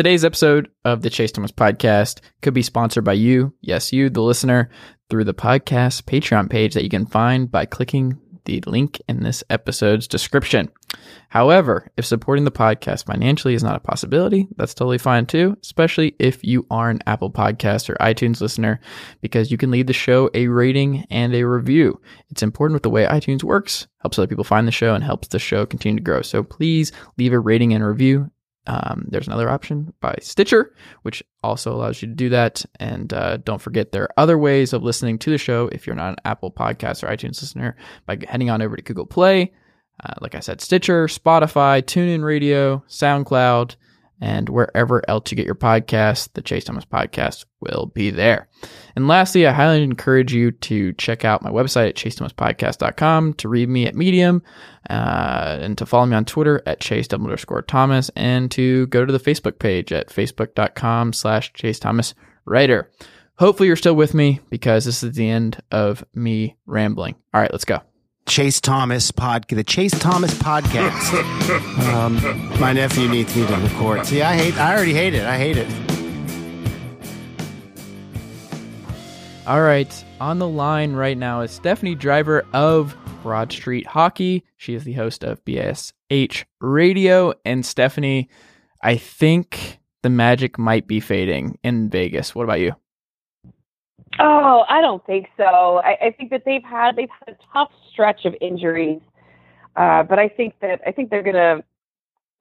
Today's episode of the Chase Thomas podcast could be sponsored by you, yes, you, the listener, through the podcast Patreon page that you can find by clicking the link in this episode's description. However, if supporting the podcast financially is not a possibility, that's totally fine too, especially if you are an Apple Podcast or iTunes listener, because you can leave the show a rating and a review. It's important with the way iTunes works, helps other people find the show and helps the show continue to grow. So please leave a rating and review. Um, there's another option by Stitcher, which also allows you to do that. And uh, don't forget, there are other ways of listening to the show if you're not an Apple Podcast or iTunes listener by heading on over to Google Play. Uh, like I said, Stitcher, Spotify, TuneIn Radio, SoundCloud, and wherever else you get your podcast, the Chase Thomas podcast will be there. And lastly, I highly encourage you to check out my website at chasethomaspodcast.com, to read me at Medium, uh, and to follow me on Twitter at chase underscore Thomas, and to go to the Facebook page at facebook.com slash chase Thomas writer. Hopefully you're still with me because this is the end of me rambling. All right, let's go. Chase Thomas podcast, the Chase Thomas podcast. um, my nephew needs me to record. See, I hate. I already hate it. I hate it. All right, on the line right now is Stephanie Driver of Broad Street Hockey. She is the host of BSH Radio. And Stephanie, I think the magic might be fading in Vegas. What about you? Oh, I don't think so. I, I think that they've had they've had a tough stretch of injuries, uh, but I think that I think they're gonna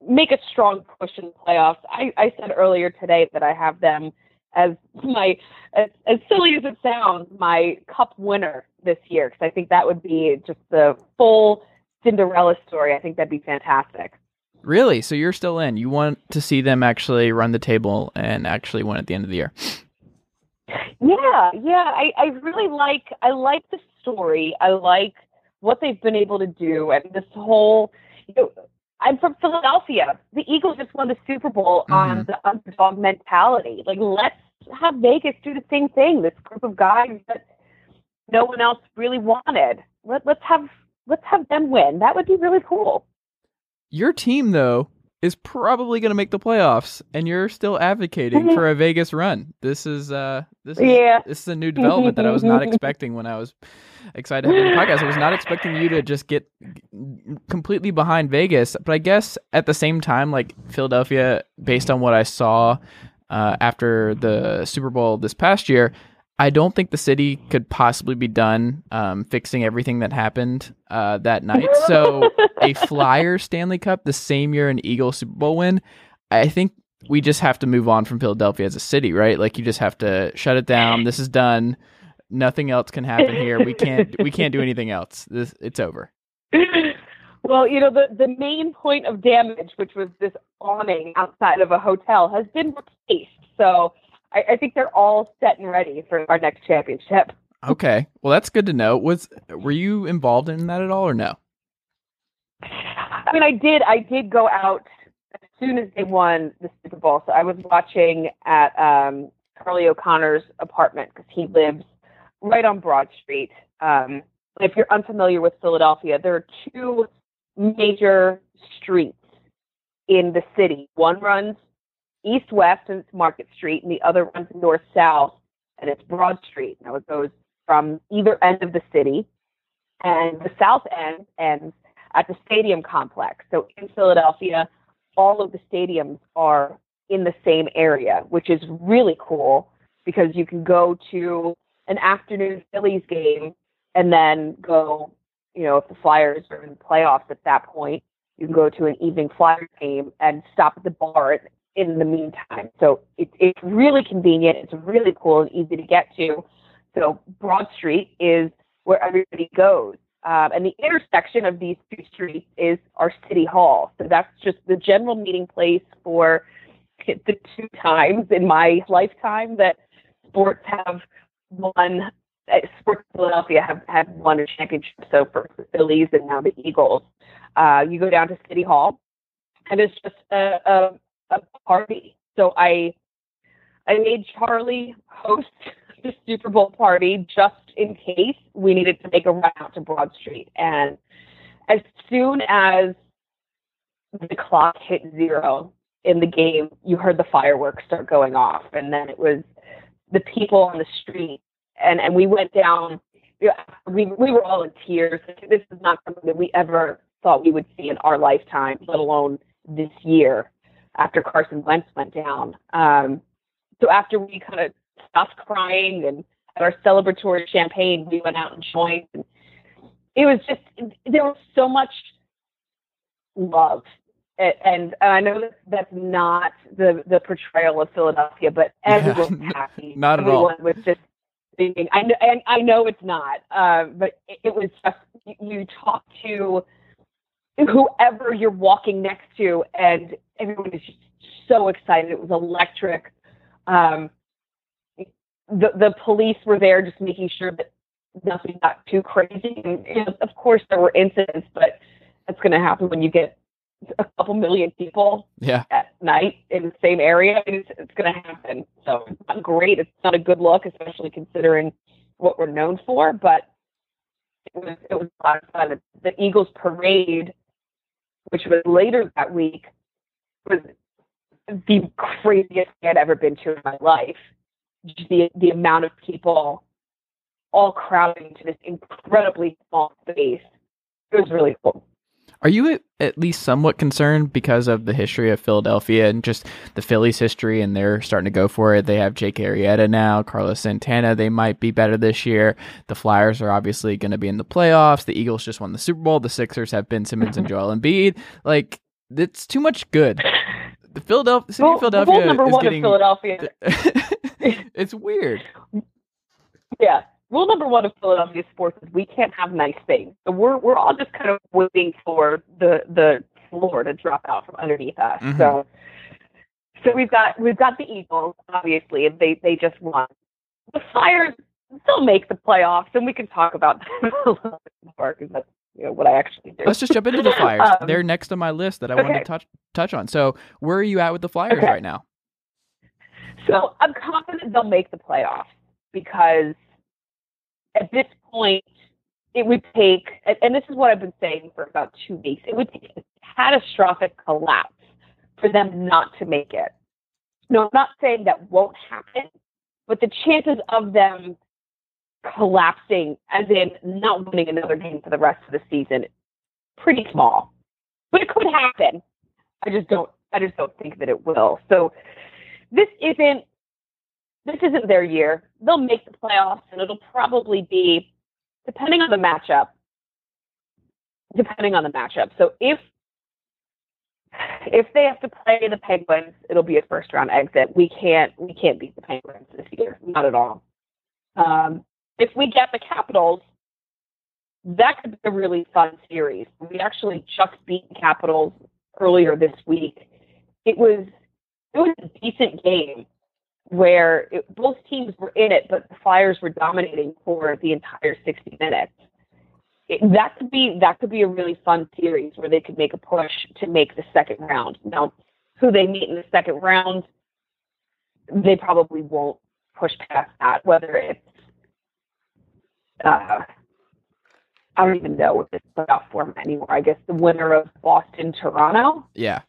make a strong push in the playoffs. I, I said earlier today that I have them as my as, as silly as it sounds, my cup winner this year because I think that would be just the full Cinderella story. I think that'd be fantastic. Really? So you're still in? You want to see them actually run the table and actually win at the end of the year? Yeah, yeah. I, I really like I like the story. I like what they've been able to do and this whole you know, I'm from Philadelphia. The Eagles just won the Super Bowl mm-hmm. on the underdog mentality. Like let's have Vegas do the same thing. This group of guys that no one else really wanted. Let, let's have let's have them win. That would be really cool. Your team though is probably going to make the playoffs, and you're still advocating for a Vegas run. This is uh, this is yeah. this is a new development that I was not expecting when I was excited to have the podcast. I was not expecting you to just get completely behind Vegas, but I guess at the same time, like Philadelphia, based on what I saw uh, after the Super Bowl this past year, I don't think the city could possibly be done um, fixing everything that happened uh, that night. So a Flyer Stanley Cup the same year an Eagles Super Bowl win, I think we just have to move on from Philadelphia as a city, right? Like you just have to shut it down. This is done. Nothing else can happen here. We can't we can't do anything else. This it's over. Well, you know, the, the main point of damage, which was this awning outside of a hotel, has been replaced. So I, I think they're all set and ready for our next championship. Okay. Well, that's good to know. Was were you involved in that at all or no? I mean, I did. I did go out as soon as they won the Super Bowl. So I was watching at um, Charlie O'Connor's apartment because he lives right on Broad Street. Um, if you're unfamiliar with Philadelphia, there are two major streets in the city. One runs east west and it's Market Street, and the other runs north south and it's Broad Street. Now it goes from either end of the city, and the south end ends at the stadium complex. So in Philadelphia, all of the stadiums are in the same area, which is really cool because you can go to an afternoon Phillies game and then go, you know, if the Flyers are in the playoffs at that point, you can go to an evening Flyers game and stop at the bar in the meantime. So it, it's really convenient. It's really cool and easy to get to. So Broad Street is where everybody goes. Um, and the intersection of these two streets is our city hall. So that's just the general meeting place for the two times in my lifetime that sports have won. Uh, sports Philadelphia have have won a championship. So for the Phillies and now the Eagles, uh, you go down to City Hall, and it's just a, a, a party. So I I made Charlie host the Super Bowl party just in case we needed to make a run out to Broad Street. And as soon as the clock hit zero in the game, you heard the fireworks start going off. And then it was the people on the street. And, and we went down, we, we were all in tears. This is not something that we ever thought we would see in our lifetime, let alone this year after Carson Wentz went down. Um, so after we kind of stopped crying and had our celebratory champagne, we went out and joined. And it was just there was so much love, and, and I know that that's not the the portrayal of Philadelphia, but everyone was happy. Not at everyone all. was just. Thinking, I know, and I know it's not, uh, but it, it was just you talk to whoever you're walking next to, and everyone is just so excited. It was electric. Um, the the police were there just making sure that nothing got too crazy. And, and of course, there were incidents, but that's going to happen when you get a couple million people Yeah. at night in the same area. It's, it's going to happen. So it's not great. It's not a good look, especially considering what we're known for. But it was it was a lot of fun. The Eagles parade, which was later that week, was the craziest I'd ever been to in my life. Just the the amount of people all crowding into this incredibly small space. It was really cool. Are you at- at least somewhat concerned because of the history of Philadelphia and just the Phillies' history, and they're starting to go for it? They have Jake Arrieta now, Carlos Santana. They might be better this year. The Flyers are obviously going to be in the playoffs. The Eagles just won the Super Bowl. The Sixers have Ben Simmons and mm-hmm. Joel Embiid. Like it's too much good. The Philadelphia, city of Philadelphia number is one getting. of Philadelphia. it's weird. Yeah. Rule number one of Philadelphia sports is we can't have nice things. So we're we're all just kind of waiting for the the floor to drop out from underneath us. Mhm. So so we've got we've got the Eagles, obviously, and they they just won. The Flyers they'll make the playoffs, and we can talk about that a little bit more because that's you know what I actually do. Let's just jump into the Flyers. Um, They're next on my list that I wanted to touch touch on. So, where are you at with the Flyers Okay. right now? So I'm confident they'll make the playoffs because at this point, it would take, and- this is what I've been saying for about two weeks, it would take a catastrophic collapse for them not to make it. No, I'm not saying that won't happen, but the chances of them collapsing, as in not winning another game for the rest of the season, pretty small. But it could happen. I just don't. I just don't think that it will. So this isn't this isn't their year. They'll make the playoffs, and it'll probably be depending on the matchup. Depending on the matchup. So if if they have to play the Penguins, it'll be a first round exit. We can't we can't beat the Penguins this year, not at all. Um, if we get the Capitals, that could be a really fun series. We actually just beat the Capitals earlier this week. It was it was a decent game where it, both teams were in it, but the Flyers were dominating for the entire 60 minutes. It, that could be that could be a really fun series where they could make a push to make the second round. Now, who they meet in the second round, they probably won't push past that. Whether it's uh, I don't even know what this playoff format anymore. I guess the winner of Boston Toronto. Yeah.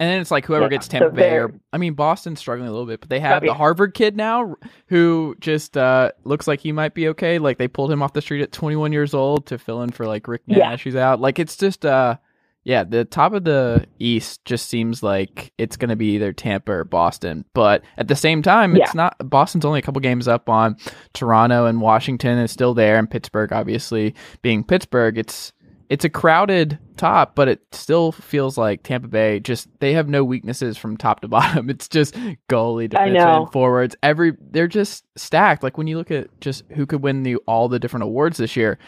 And then it's like whoever Yeah, gets so Tampa Bay or I mean Boston's struggling a little bit, but they have Yeah. the Harvard kid now who just uh looks like he might be okay. Like they pulled him off the street at 21 years old to fill in for like Rick Yeah. Nash who's out. Like it's just uh yeah, the top of the East just seems like it's going to be either Tampa or Boston. But at the same time, it's not Boston's only a couple games up on Toronto and Washington is still there and Pittsburgh obviously being Pittsburgh. It's it's a crowded top, but it still feels like Tampa Bay just they have no weaknesses from top to bottom. It's just goalie, defenseman, forwards. Every they're just stacked. Like when you look at just who could win the all the different awards this year,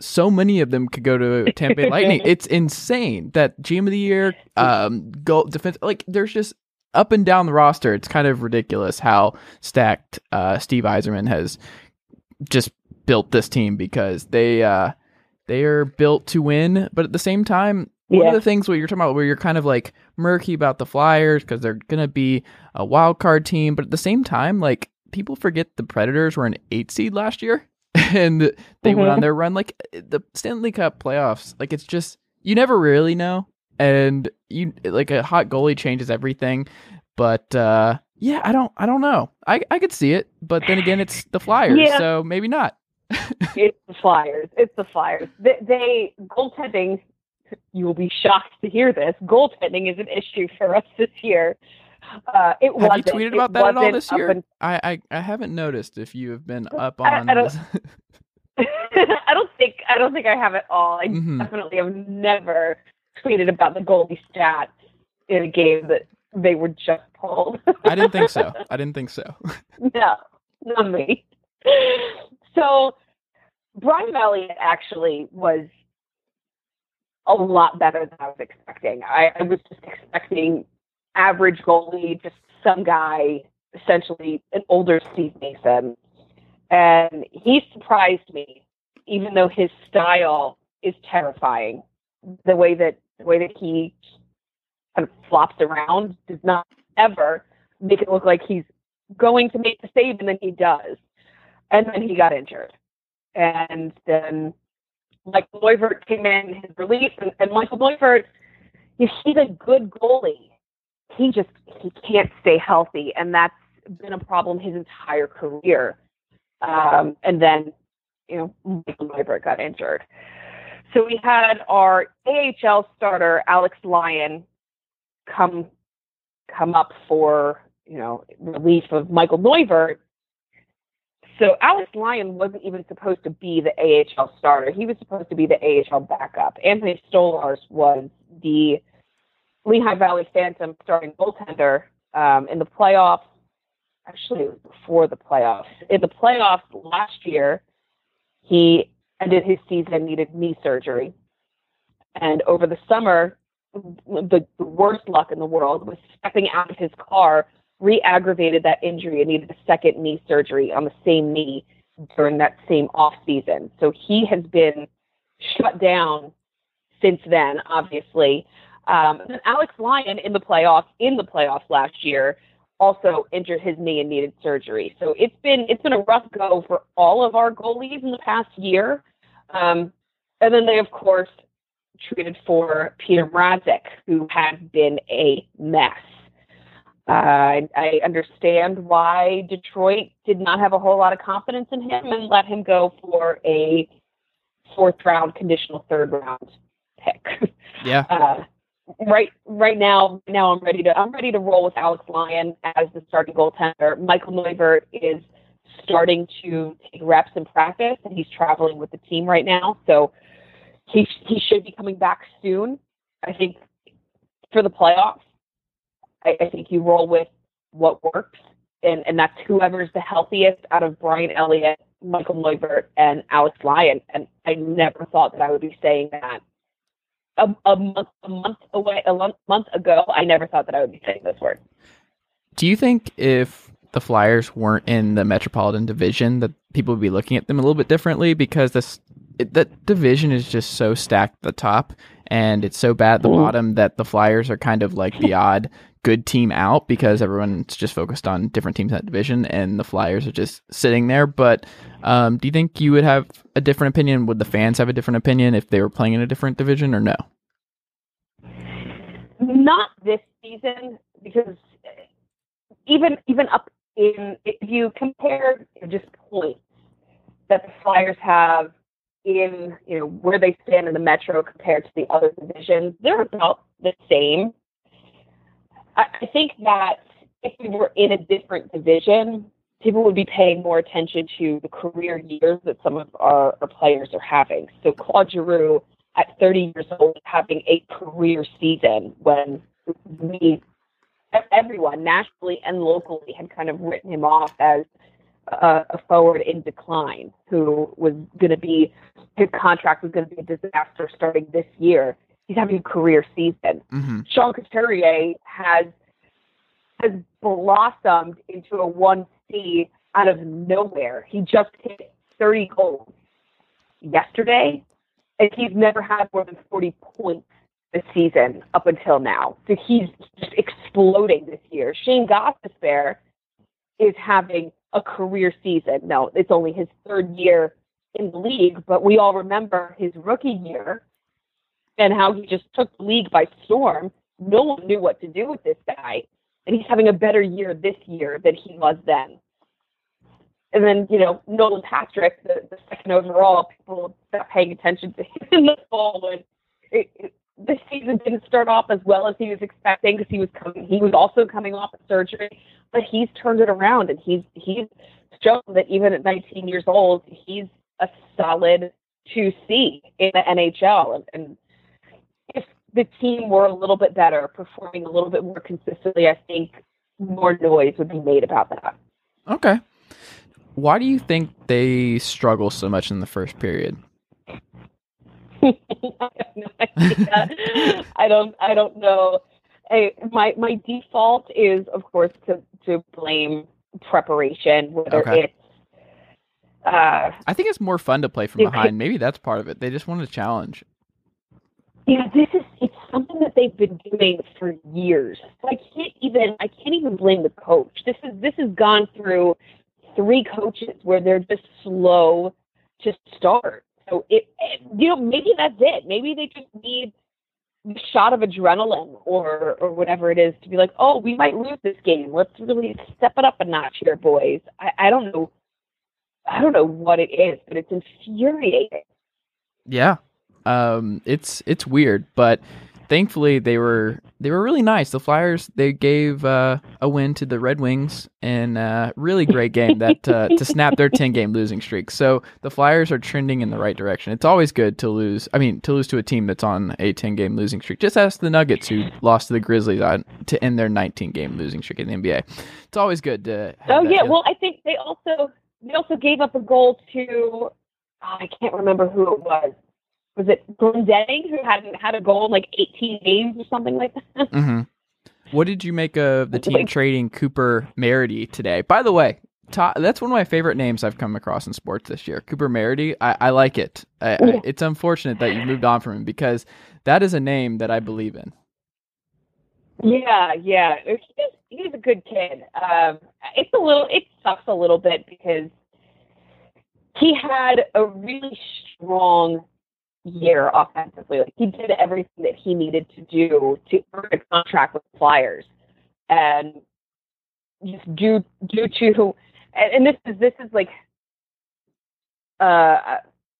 so many of them could go to Tampa Bay Lightning. It's insane that GM of the year, um, goal defense. Like there's just up and down the roster, it's kind of ridiculous how stacked uh, Steve Yzerman has just built this team because they uh, they are built to win, but at the same time, one Yeah. of the things where you're talking about where you're kind of like murky about the Flyers because they're gonna be a wild card team, but at the same time, like people forget the Predators were an eight seed last year and they went Mhm. on their run. Like the Stanley Cup playoffs, like it's just you never really know, and you like a hot goalie changes everything. But uh, yeah, I don't, I don't know. I I could see it, but then again, it's the Flyers, Yeah. so maybe not. It's the Flyers. It's the Flyers. They, they goaltending. You will be shocked to hear this. Goaltending is an issue for us this year. Uh, it Have you wasn't. tweeted It about that at all this year? un- I, I I haven't noticed if you have been up on. I don't- this. I don't think I don't think I have it all. I Mhm. definitely have never tweeted about the goalie stats in a game that they were just pulled. I didn't think so. I didn't think so. no, not me. So Brian Elliott actually was a lot better than I was expecting. I, I was just expecting average goalie, just some guy, essentially an older Steve Mason. And he surprised me, even though his style is terrifying. The way that the way that he kind of flops around does not ever make it look like he's going to make the save, and then he does. And then he got injured. And then Michael Neuvirth came in his relief, and, and Michael Neuvirth, if he's a good goalie, he just he can't stay healthy, and that's been a problem his entire career. Um, and then, you know, Michael Neuvirth got injured. So we had our AHL starter Alex Lyon come come up for you know relief of Michael Neuvirth. So Alex Lyon wasn't even supposed to be the AHL starter. He was supposed to be the AHL backup. Anthony Stolarz was the Lehigh Valley Phantom starting goaltender um, in the playoffs. Actually, it was before the playoffs. In the playoffs last year, he ended his season, needed knee surgery. And over the summer, the, the worst luck in the world was stepping out of his car, re aggravated that injury, and needed a second knee surgery on the same knee during that same off season. So he has been shut down since then, obviously. Um, and Alex Lyon in the playoffs, in the playoffs last year, also injured his knee and needed surgery. So it's been it's been a rough go for all of our goalies in the past year. Um, and then they, of course, treated for Peter Mrazek, who has been a mess. Uh, I, I understand why Detroit did not have a whole lot of confidence in him and let him go for a fourth round conditional third round pick. Yeah. uh, right right now now I'm ready to I'm ready to roll with Alex Lyon as the starting goaltender. Michael Neuvirth is starting to take reps in practice and he's traveling with the team right now. So he he should be coming back soon. I think for the playoffs. I, I think you roll with what works and, and that's whoever's the healthiest out of Brian Elliott, Michael Neuvirth, and Alex Lyon. And I never thought that I would be saying that a, a month a month away a month, month ago. I never thought that I would be saying this word. Do you think if the Flyers weren't in the Metropolitan Division, that people would be looking at them a little bit differently because this it, that division is just so stacked at the top and it's so bad at the Mhm. bottom that the Flyers are kind of like the odd good team out because everyone's just focused on different teams in that division and the Flyers are just sitting there. But um, do you think you would have a different opinion? Would the fans have a different opinion if they were playing in a different division or no? Not this season because even even up in if you compare just points that the Flyers have in you know where they stand in the Metro compared to the other divisions, they're about the same. I, think that if we were in a different division, people would be paying more attention to the career years that some of our, our players are having. So Claude Giroux at 30 years old having a career season when we everyone nationally and locally had kind of written him off as a, a forward in decline who was going to be his contract was going to be a disaster starting this year. He's having a career season. Mm-hmm. Sean Couturier has has blossomed into a 1C out of nowhere. He just hit 30 goals yesterday, and he's never had more than 40 points this season up until now. So he's just exploding this year. Shane Gostisbehere is having a career season. No, it's only his third year in the league, but we all remember his rookie year and how he just took the league by storm. No one knew what to do with this guy, and he's having a better year this year than he was then. And then, you know, Nolan Patrick, the, the second overall, people stopped paying attention to him in the fall when it, it, the season didn't start off as well as he was expecting because he was coming. He was also coming off of surgery, but he's turned it around and he's he's shown that even at 19 years old, he's a solid 2C in the NHL. And, and the team were a little bit better, performing a little bit more consistently, I think more noise would be made about that. Okay. Why do you think they struggle so much in the first period? I have no idea. I don't. I don't know. I, my my default is, of course, to to blame preparation, whether Okay. it's uh, I think it's more fun to play from behind. Maybe that's part of it. They just want a challenge. Yeah, this is it's something that they've been doing for years. So I can't even I can't even blame the coach. This is this has gone through three coaches where they're just slow to start. So it, it you know maybe that's it. Maybe they just need the shot of adrenaline or or whatever it is to be like, oh, we might lose this game. Let's really step it up a notch here, boys. I, I don't know. I don't know what it is, but it's infuriating. Yeah. Um it's it's weird, but thankfully they were they were really nice. The Flyers they gave uh, a win to the Red Wings in a really great game that uh, to snap their 10 game losing streak. So the Flyers are trending in the right direction. It's always good to lose. I mean, to lose to a team that's on a 10 game losing streak. Just ask the Nuggets who lost to the Grizzlies on, to end their 19 game losing streak in the NBA. It's always good to Oh yeah, well I think they also they also gave up a goal to oh, I can't remember who it was. Was it Glendening who hadn't had a goal in like 18 games or something like that? hmm What did you make of the team trading Cooper Marody today? By the way, Ta that's one of my favorite names I've come across in sports this year. Cooper Marody. I, I like it. I, I, it's unfortunate that you moved on from him because that is a name that I believe in. Yeah, yeah. He's he's a good kid. Um, it's a little it sucks a little bit because he had a really strong year offensively. Like he did everything that he needed to do to earn a contract with the Flyers, and just due due to and, and this is this is like uh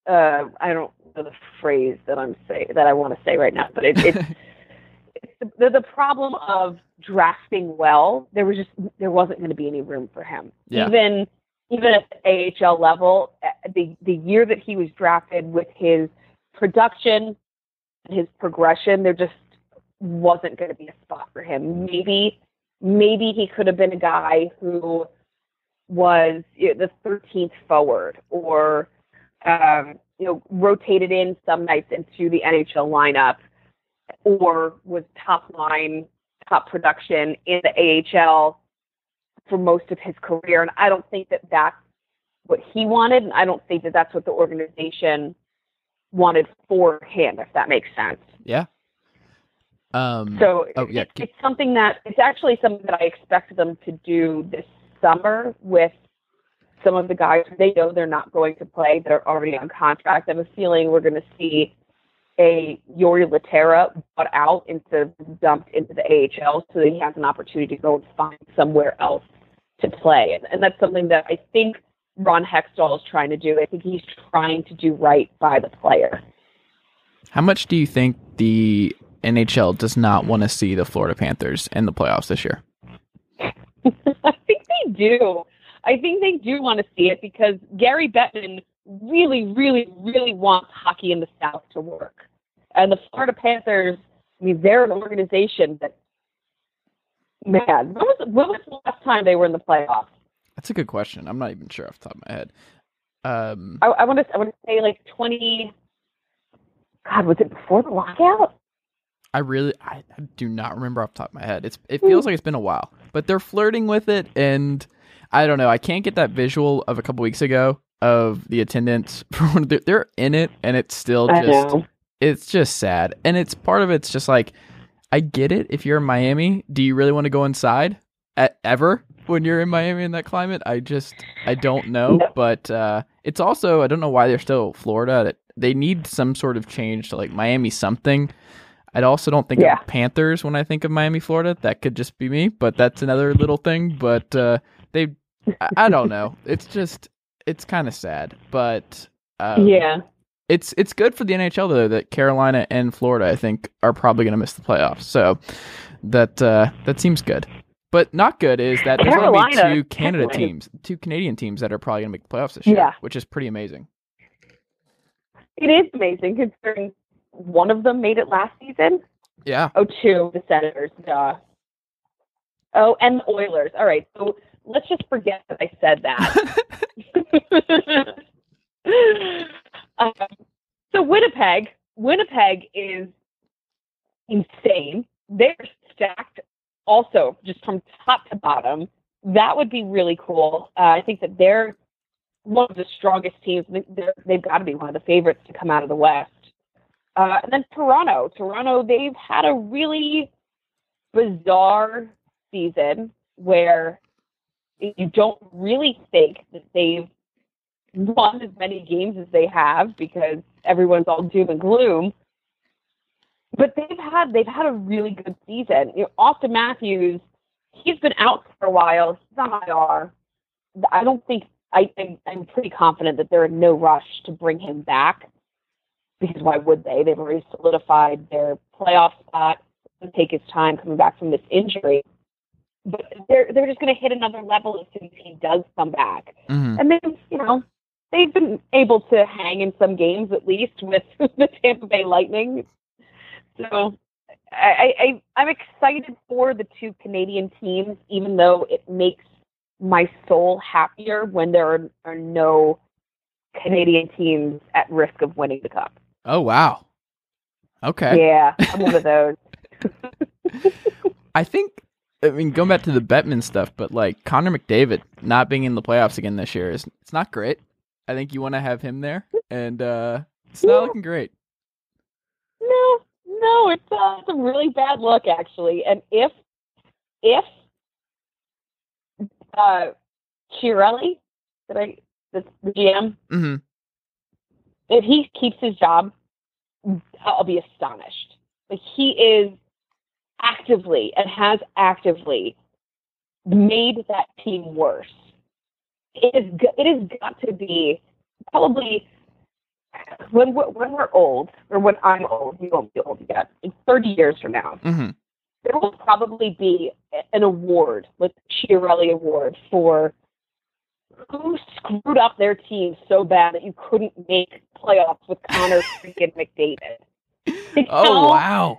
uh I don't know the phrase that I'm say that I want to say right now, but it, it's it's the, the, problem of drafting well. There was just there wasn't going to be any room for him. Yeah. Even even at the AHL level, uh, the the year that he was drafted with his production and his progression, there just wasn't going to be a spot for him. Maybe maybe he could have been a guy who was you know, the 13th forward or um, you know rotated in some nights into the NHL lineup or was top line, top production in the AHL for most of his career. And I don't think that that's what he wanted. And I don't think that that's what the organization wanted for him, if that makes sense. Yeah. Um, So oh, yeah, it's, something that it's actually something that I expect them to do this summer with some of the guys they know they're not going to play that are already on contract. I have a feeling we're going to see a Jori Lehtera bought out instead of dumped into the AHL so that he has an opportunity to go and find somewhere else to play. And, and that's something that I think Ron Hextall is trying to do. I think he's trying to do right by the player. how much do you think the NHL does not want to see the Florida Panthers in the playoffs this year? I think they do. I think they do want to see it because Gary Bettman really, really, really wants hockey in the South to work. And the Florida Panthers, I mean, they're an organization that, man, when was, when was the last time they were in the playoffs? That's a good question. I'm not even sure off the top of my head. Um, I, I want to, I want to say like 20, God, was it before the lockout? I really, I, I do not remember off the top of my head. It's, it feels like it's been a while. but they're flirting with it, and I don't know. I can't get that visual of a couple weeks ago of the attendance. they're, they're in it, and it's still just it's just sad, and it's part of it's just like I get it. If you're in Miami, do you really want to go inside at, ever when you're in Miami in that climate? I just I don't know, No. but uh, it's also I don't know why they're still Florida. They need some sort of change to like Miami something. I also don't think Yeah. of Panthers when I think of Miami, Florida. That could just be me, but that's another little thing. But uh, they, I, I don't know. It's just it's kind of sad, but um, yeah. it's it's good for the NHL though that Carolina and Florida I think are probably going to miss the playoffs. So that uh, that seems good. But not good is that there's going to be two Canada Carolina- teams, two Canadian teams that are probably going to make the playoffs this year, Yeah. which is pretty amazing. It is amazing considering one of them made it last season. Yeah. Oh, two, the Senators. Duh. Oh, and the Oilers. All right. So let's just forget that I said that. um, so Winnipeg, Winnipeg is insane. They're stacked also just from top to bottom. That would be really cool. Uh, I think that they're one of the strongest teams. They've got to be one of the favorites to come out of the West. Uh, and then Toronto. Toronto, they've had a really bizarre season where you don't really think that they've won as many games as they have because everyone's all doom and gloom. But they've had they've had a really good season. You know, Auston Matthews, he's been out for a while. He's on IR. I don't think I, I'm, I'm pretty confident that they're in no rush to bring him back because why would they? They've already solidified their playoff spot. It'll take his time coming back from this injury, but they're they're just going to hit another level as soon as he does come back. hmm And then you know they've been able to hang in some games at least with the Tampa Bay Lightning. So I, I I'm excited for the two Canadian teams, even though it makes my soul happier when there are, are no Canadian teams at risk of winning the cup. Oh wow. Okay. Yeah, I'm one of those. I think I mean going back to the Bettman stuff, but like Connor McDavid not being in the playoffs again this year is it's not great. I think you want to have him there, and uh it's not Yeah. looking great. No, no, it's, uh, it's a really bad look actually. And if if uh Chiarelli, did I the, the GM, mm-hmm. if he keeps his job, I'll be astonished. Like he is actively and has actively made that team worse. It is. It has got to be probably when we're, when we're old, or when I'm old. You won't be old yet. In thirty years from now, hmm there will probably be an award, like the Chiarelli Award, for who screwed up their team so bad that you couldn't make playoffs with Connor freaking McDavid. You Oh know? wow.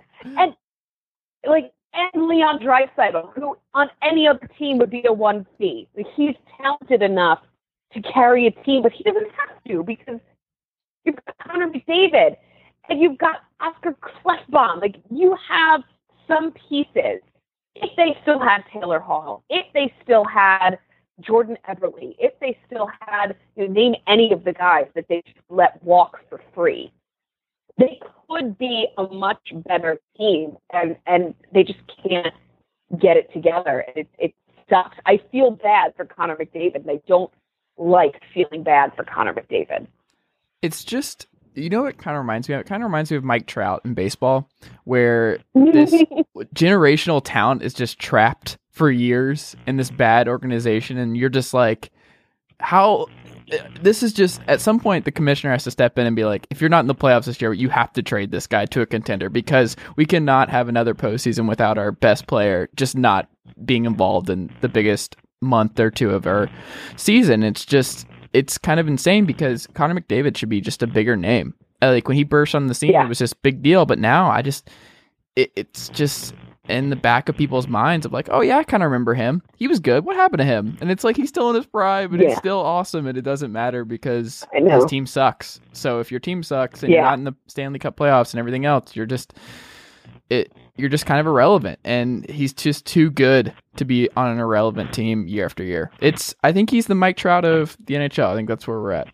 Like, and Leon Draisaitl, who on any other team would be a 1C. Like, he's talented enough to carry a team, but he doesn't have to because you've got Connor McDavid and you've got Oscar Klefbom. Like, you have some pieces. If they still had Taylor Hall, if they still had Jordan Eberle, if they still had, you know, name any of the guys that they let walk for free, they could be a much better team, and and they just can't get it together. It it sucks. I feel bad for Connor McDavid. And I don't like feeling bad for Connor McDavid. It's just you know what kind of reminds me of? It kind of reminds me of Mike Trout in baseball, where this generational talent is just trapped for years in this bad organization, and you're just like, how? Eh, this is just at some point the commissioner has to step in and be like, if you're not in the playoffs this year, you have to trade this guy to a contender because we cannot have another postseason without our best player just not being involved in the biggest month or two of our season. It's just it's kind of insane because Connor McDavid should be just a bigger name. Uh, Like when he burst on the scene, Yeah. it was just big deal. But now I just it, it's just in the back of people's minds of like, oh yeah, I kind of remember him. He was good. What happened to him? And it's like he's still in his prime, and Yeah. it's still awesome, and it doesn't matter because his team sucks. So if your team sucks and you're not in the Stanley Cup playoffs and everything else, you're just it. You're just kind of irrelevant, and he's just too good to be on an irrelevant team year after year. It's I think he's the Mike Trout of the NHL. I think that's where we're at.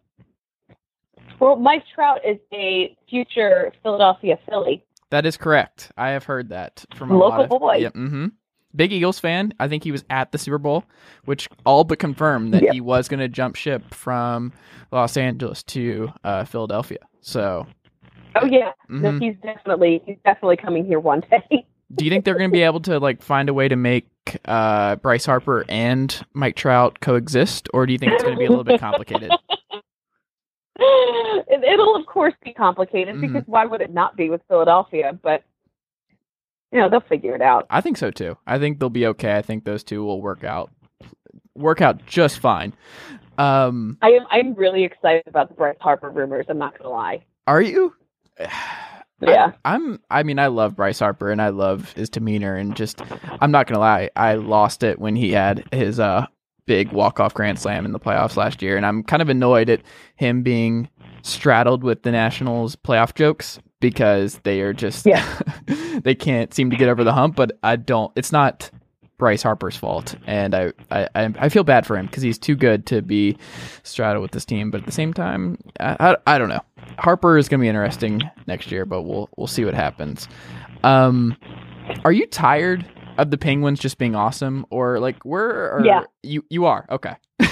Well, Mike Trout is a future Philadelphia Philly. That is correct. I have heard that from a Local lot of boy. Yeah, hmm Big Eagles fan. I think he was at the Super Bowl, which all but confirmed that Yep. he was going to jump ship from Los Angeles to uh, Philadelphia. So, Oh yeah, no, Mhm. he's definitely he's definitely coming here one day. do you think they're going to be able to like find a way to make uh, Bryce Harper and Mike Trout coexist, or do you think it's going to be a little bit complicated? it, it'll of course be complicated Mhm. because why would it not be with Philadelphia? But you know they'll figure it out. I think so too. I think they'll be okay. I think those two will work out, work out just fine. Um, I am I'm really excited about the Bryce Harper rumors. I'm not gonna lie. are you? Yeah. I, am I mean, I love Bryce Harper and I love his demeanor and just. I'm not gonna lie. I lost it when he had his uh big walk off grand slam in the playoffs last year, and I'm kind of annoyed at him being straddled with the Nationals playoff jokes because they are just Yeah. they can't seem to get over the hump. But I don't. It's not Bryce Harper's fault, and I I, I feel bad for him because he's too good to be straddled with this team. But at the same time, I, I, I don't know. Harper is going to be interesting next year, but we'll we'll see what happens. Um, are you tired of the Penguins just being awesome, or like where? Are, Yeah. you you are okay.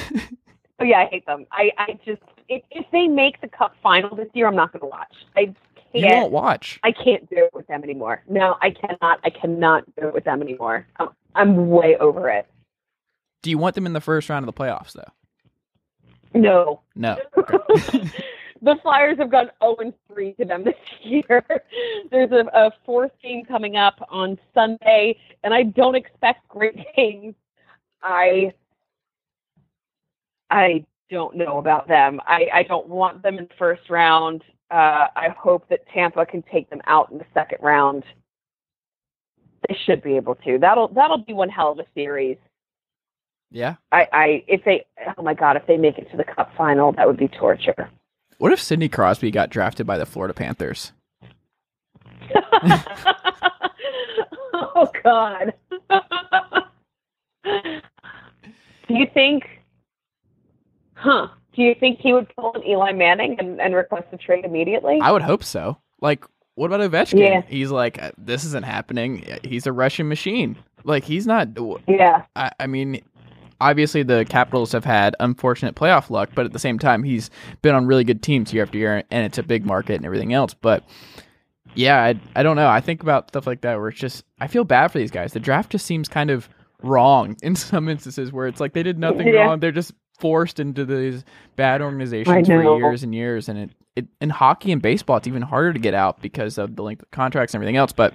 Oh yeah, I hate them. I I just if, if they make the Cup final this year, I'm not gonna watch. I You won't watch. I can't do it with them anymore. No, I cannot. I cannot do it with them anymore. I'm, I'm way over it. Do you want them in the first round of the playoffs though? No. No. Okay. the Flyers have gone 0 and 3 to them this year. There's a, a fourth game coming up on Sunday, and I don't expect great things. I I don't know about them. I, I don't want them in the first round. Uh, I hope that Tampa can take them out in the second round. They should be able to. That'll that'll be one hell of a series. yeah. I, I if they oh my god if they make it to the Cup final that would be torture. What if Sidney Crosby got drafted by the Florida Panthers? oh God. Do you think? Huh? Do you think he would pull an Eli Manning and, and request a trade immediately? I would hope so. Like, what about Ovechkin? Yeah. He's like, "Uh, this isn't happening. He's a Russian machine. Like, he's not. yeah. I, I mean, obviously the Capitals have had unfortunate playoff luck, but at the same time, he's been on really good teams year after year, and it's a big market and everything else. But yeah, I, I don't know. I think about stuff like that where it's just I feel bad for these guys. The draft just seems kind of wrong in some instances where it's like they did nothing Yeah. wrong. They're just forced into these bad organizations for years and years, and it, it in hockey and baseball, it's even harder to get out because of the length of contracts and everything else. But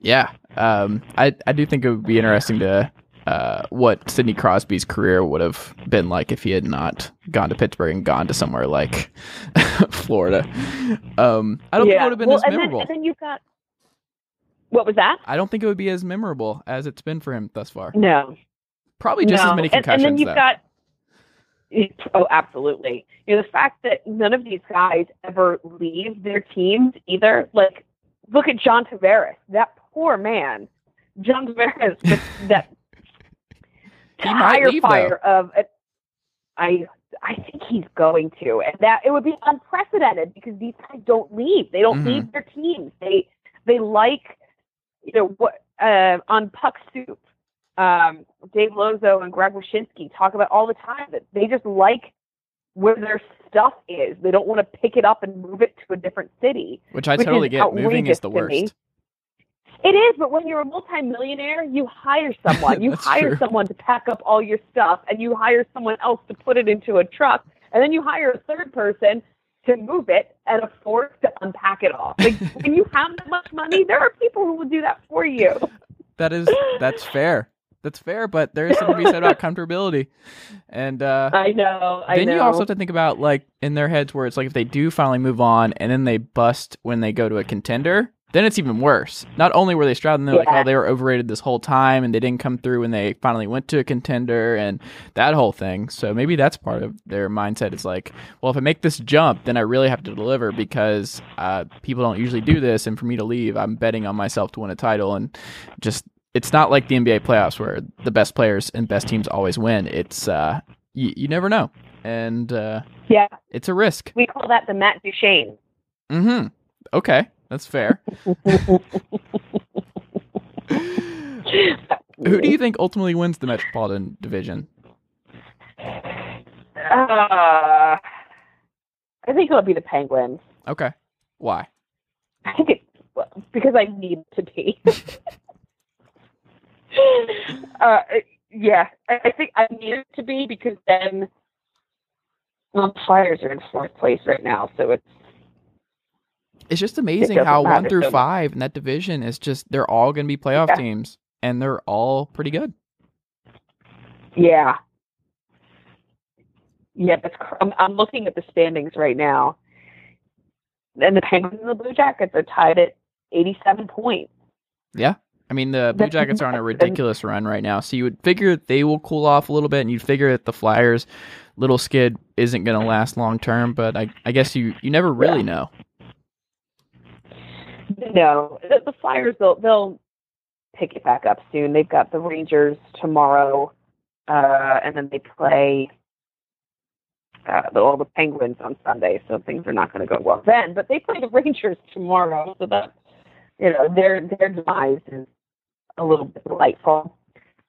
yeah, um, I I do think it would be interesting to uh, what Sidney Crosby's career would have been like if he had not gone to Pittsburgh and gone to somewhere like Florida. Um, I don't think it would have been well, as and then, memorable. and then you've got what was that? I don't think it would be as memorable as it's been for him thus far. No, Probably just no. as many And- concussions. And, then you've though. got oh, absolutely. You know the fact that none of these guys ever leave their teams either. Like, look at John Tavares. That poor man, John Tavares. With that tire leave, though. fire of. I I think he's going to, and that it would be unprecedented because these guys don't leave. They don't Mhm. leave their teams. They they like you know what uh, on Puck Soup. Um, Dave Lozo and Greg Wyshynski talk about all the time that they just like where their stuff is. They don't want to pick it up and move it to a different city. which I which totally get. Moving is the to me. worst. It is, but when you're a multimillionaire, you hire someone. You hire true. someone to pack up all your stuff, and you hire someone else to put it into a truck, and then you hire a third person to move it and a fourth to unpack it all. Like when you have that much money, there are people who will do that for you. That is that's fair. That's fair, but there is something to be said about comfortability. And uh, I know. I then know. you also have to think about like in their heads where it's like if they do finally move on and then they bust when they go to a contender, then it's even worse. Not only were they Stroud, and they're like, oh, they were overrated this whole time, and they didn't come through when they finally went to a contender, and that whole thing. So maybe that's part of their mindset. It's like, well, if I make this jump, then I really have to deliver because uh, people don't usually do this, and for me to leave, I'm betting on myself to win a title, and just it's not like the NBA playoffs where the best players and best teams always win. It's uh, you, you never know, and uh, Yeah, it's a risk. we call that the Matt Duchene. Mm-hmm. Okay, that's fair. Who do you think ultimately wins the Metropolitan Division? Uh, I think it'll be the Penguins. Okay, why? I think it well, because I need to be. uh, yeah, I, think I need it to be because then well, the Flyers are in fourth place right now, so it's It's just amazing doesn't how one through so five in that division is just they're all going to be playoff Yeah. teams, and they're all pretty good. yeah, yeah. That's cr- I'm, I'm looking at the standings right now, and the Penguins and the Blue Jackets are tied at 87 points. Yeah. I mean, the Blue Jackets are on a ridiculous run right now, so you would figure they will cool off a little bit, and you'd figure that the Flyers' little skid isn't going to last long term. But I, I guess you, you never really know. No, the, the Flyers they'll they'll pick it back up soon. They've got the Rangers tomorrow, uh, and then they play uh, all the Penguins on Sunday. So things are not going to go well then. But they play the Rangers tomorrow, so that you know their their demise is a little bit delightful.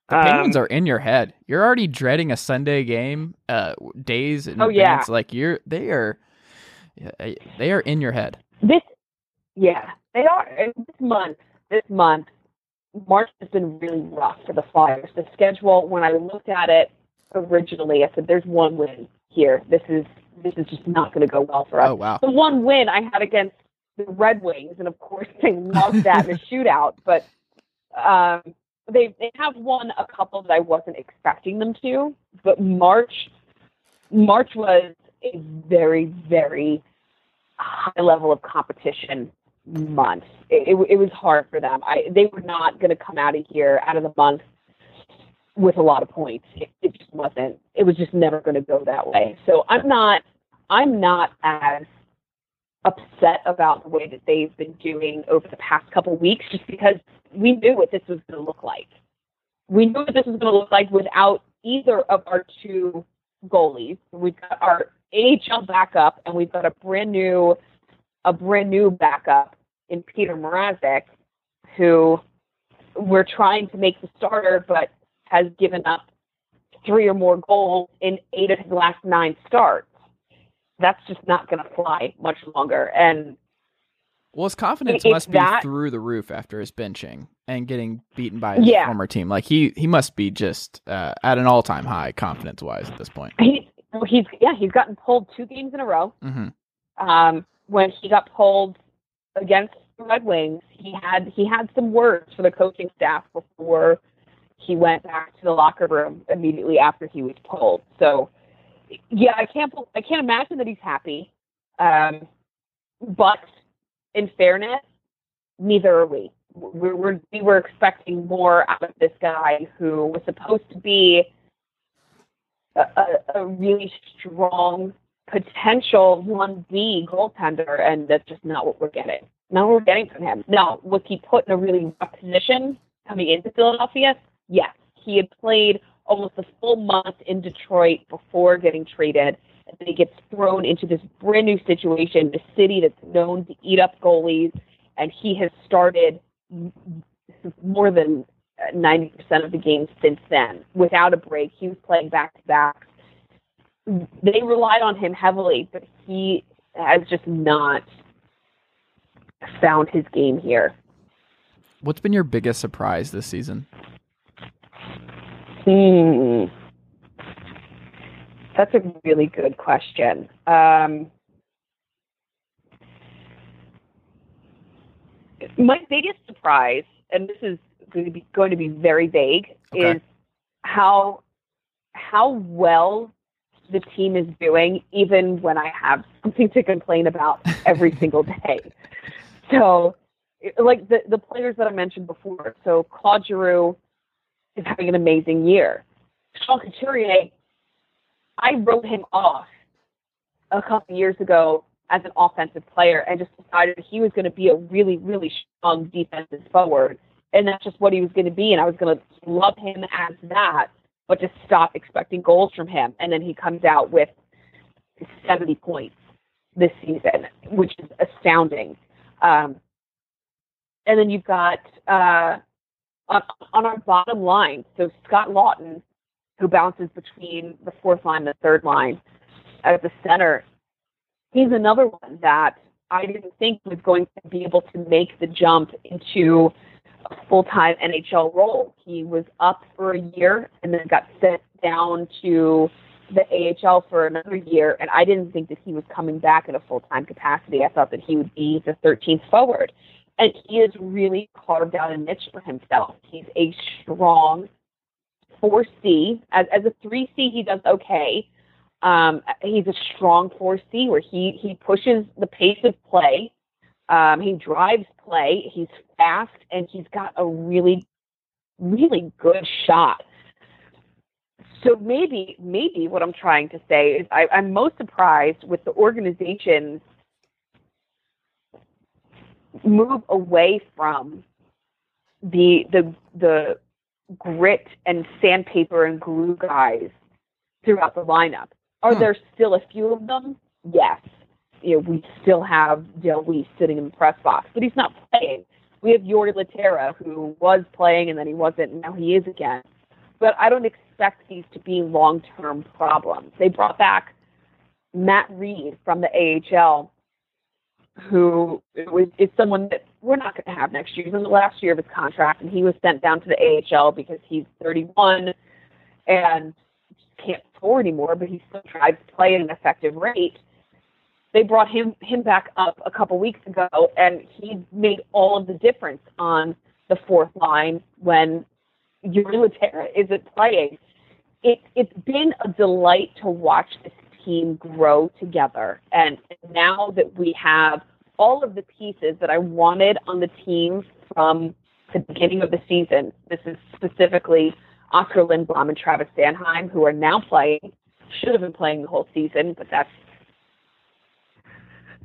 The Penguins Um, are in your head. You're already dreading a Sunday game, uh, days in Oh, yeah. Like you're, they are, they are in your head. This, yeah, they are. and This month, this month, March has been really rough for the Flyers. The schedule, when I looked at it originally, I said, "There's one win here. This is this is just not going to go well for us." Oh wow. The one win I had against the Red Wings, and of course they lost that in a shootout, but um, they they have won a couple that I wasn't expecting them to. But March, March was a very very high level of competition month. It, it, it was hard for them. I they were not going to come out of here out of the month with a lot of points. It, it just wasn't. It was just never going to go that way. So I'm not. I'm not as upset about the way that they've been doing over the past couple weeks, just because we knew what this was going to look like. We knew what this was going to look like without either of our two goalies. We've got our AHL backup, and we've got a brand new, a brand new backup in Petr Mrazek, who we're trying to make the starter, but has given up three or more goals in eight of his last nine starts. That's just not going to fly much longer. And Well, his confidence must be that- through the roof after his benching and getting beaten by his Yeah. former team. Like he, he must be just uh, at an all time high confidence wise at this point. he, he's yeah, he's gotten pulled two games in a row. hmm um, when he got pulled against the Red Wings, he had he had some words for the coaching staff before he went back to the locker room immediately after he was pulled. So, yeah, I can't I can't imagine that he's happy. Um, but in fairness, neither are we. We were we were expecting more out of this guy who was supposed to be a, a, a really strong potential 1B goaltender, and that's just not what we're getting. Not what we're getting from him. Now, was he put in a really rough position coming into Philadelphia? Yes. He had played almost a full month in Detroit before getting traded. And then he gets thrown into this brand new situation, a city that's known to eat up goalies, and he has started more than uh, 90% of the games since then without a break. He was playing back to backs they relied on him heavily, but he has just not found his game here. What's been your biggest surprise this season? Hmm. That's a really good question. Um, my biggest surprise, and this is going to be going to be very vague, Okay. is how how well the team is doing, even when I have something to complain about every single day. So like the the players that I mentioned before. So Claude Giroux is having an amazing year. Sean Couturier, I wrote him off a couple years ago as an offensive player and just decided he was going to be a really, really strong defensive forward. And that's just what he was going to be. And I was going to love him as that, but just stop expecting goals from him. And then he comes out with 70 points this season, which is astounding. Um, and then you've got uh, on, on our bottom line, so Scott Laughton, who bounces between the fourth line and the third line as the center, he's another one that I didn't think was going to be able to make the jump into a full time NHL role. He was up for a year and then got sent down to the AHL for another year, and I didn't think that he was coming back in a full time capacity. I thought that he would be the 13th forward. And he has really carved out a niche for himself. He's a strong 4C. As, as a 3C, he does okay. Um, he's a strong 4C where he, he pushes the pace of play. Um, he drives play. He's fast, and he's got a really, really good shot. So maybe, maybe what I'm trying to say is I, I'm most surprised with the organization's move away from the the the grit and sandpaper and glue guys throughout the lineup. Are hmm. there still a few of them? Yes. You know, we still have Dale Weise sitting in the press box, but he's not playing. We have Jori Lehtera, who was playing and then he wasn't, and now he is again. But I don't expect these to be long term problems. They brought back Matt Read from the AHL who is someone that we're not going to have next year. He's in the last year of his contract, and he was sent down to the AHL because he's 31 and can't score anymore, but he still tries to play at an effective rate. They brought him him back up a couple weeks ago, and he made all of the difference on the fourth line when Jori Lehtera isn't playing. It, it's been a delight to watch this team grow together. And now that we have all of the pieces that I wanted on the team from the beginning of the season, this is specifically Oskar Lindblom and Travis Sanheim, who are now playing, should have been playing the whole season, but that's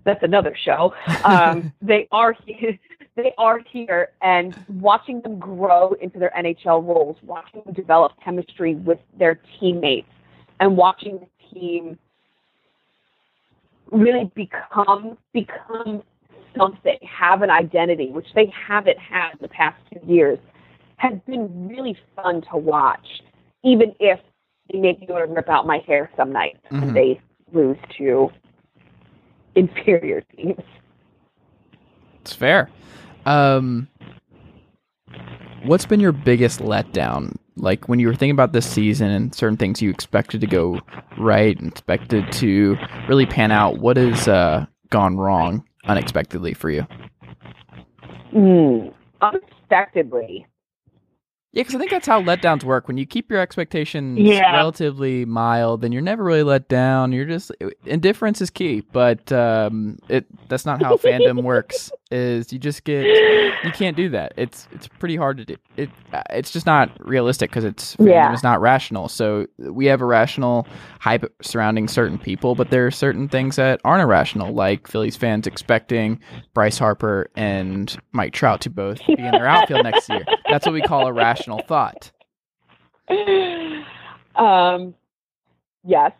that's another show. Um, they are here, they are here, and watching them grow into their NHL roles, watching them develop chemistry with their teammates, and watching the team really become become something, have an identity, which they haven't had in the past two years, has been really fun to watch, even if they make me want to rip out my hair some nights mm-hmm. and they lose to inferior teams. It's fair. Um, what's been your biggest letdown like when you were thinking about this season and certain things you expected to go right and expected to really pan out, what has uh, gone wrong unexpectedly for you? Mm, unexpectedly. Yeah, because I think that's how letdowns work. When you keep your expectations yeah. relatively mild, then you're never really let down. You're just indifference is key, but um, it that's not how fandom works. Is you just get you can't do that. It's it's pretty hard to do. It uh, it's just not realistic because it's yeah. is not rational. So we have irrational hype surrounding certain people, but there are certain things that aren't irrational, like Phillies fans expecting Bryce Harper and Mike Trout to both be in their outfield next year. That's what we call a rational thought. Um, yes,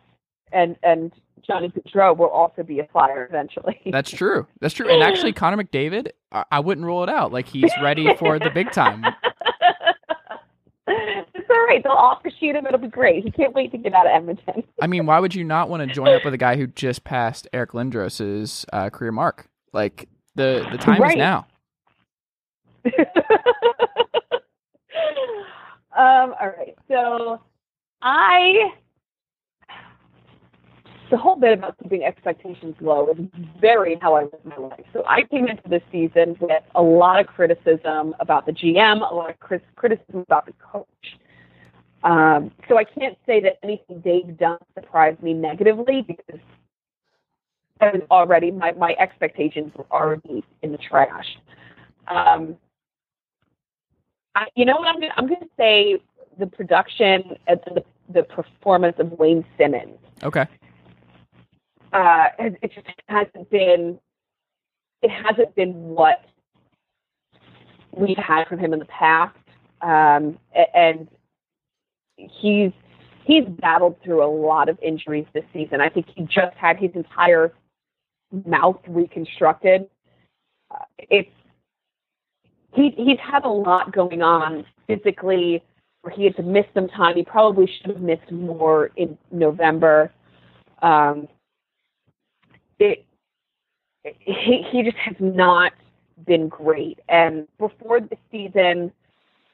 and and Johnny Gaudreau will also be a flyer eventually. That's true. That's true. And actually, Connor McDavid, I, I wouldn't rule it out. Like he's ready for the big time. It's all right. They'll offer shoot him. It'll be great. He can't wait to get out of Edmonton. I mean, why would you not want to join up with a guy who just passed Eric Lindros's uh, career mark? Like the the time right. is now. um. All right. So I the whole bit about keeping expectations low is very how I live my life. So I came into this season with a lot of criticism about the GM, a lot of criticism about the coach. Um, so I can't say that anything they've done surprised me negatively because I was already my, my expectations were already in the trash. Um, I, you know what I'm gonna, I'm going to say the production and the, the performance of Wayne Simmonds. Okay. Uh, it just hasn't been it hasn't been what we've had from him in the past, um, and he's he's battled through a lot of injuries this season. I think he just had his entire mouth reconstructed. Uh, it's he he's had a lot going on physically, where he had to miss some time. He probably should have missed more in November. Um, it he he just has not been great. And before the season,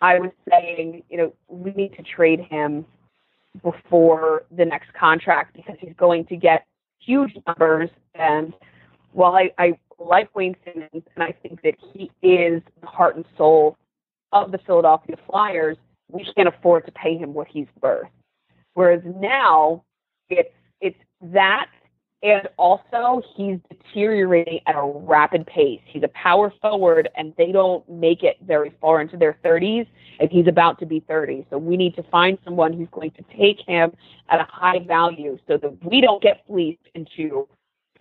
I was saying, you know, we need to trade him before the next contract because he's going to get huge numbers. And while I, I like Wayne Simmonds and I think that he is the heart and soul of the Philadelphia Flyers, we can't afford to pay him what he's worth. Whereas now it's it's that and also he's deteriorating at a rapid pace. He's a power forward and they don't make it very far into their 30s and he's about to be 30. So we need to find someone who's going to take him at a high value so that we don't get fleeced into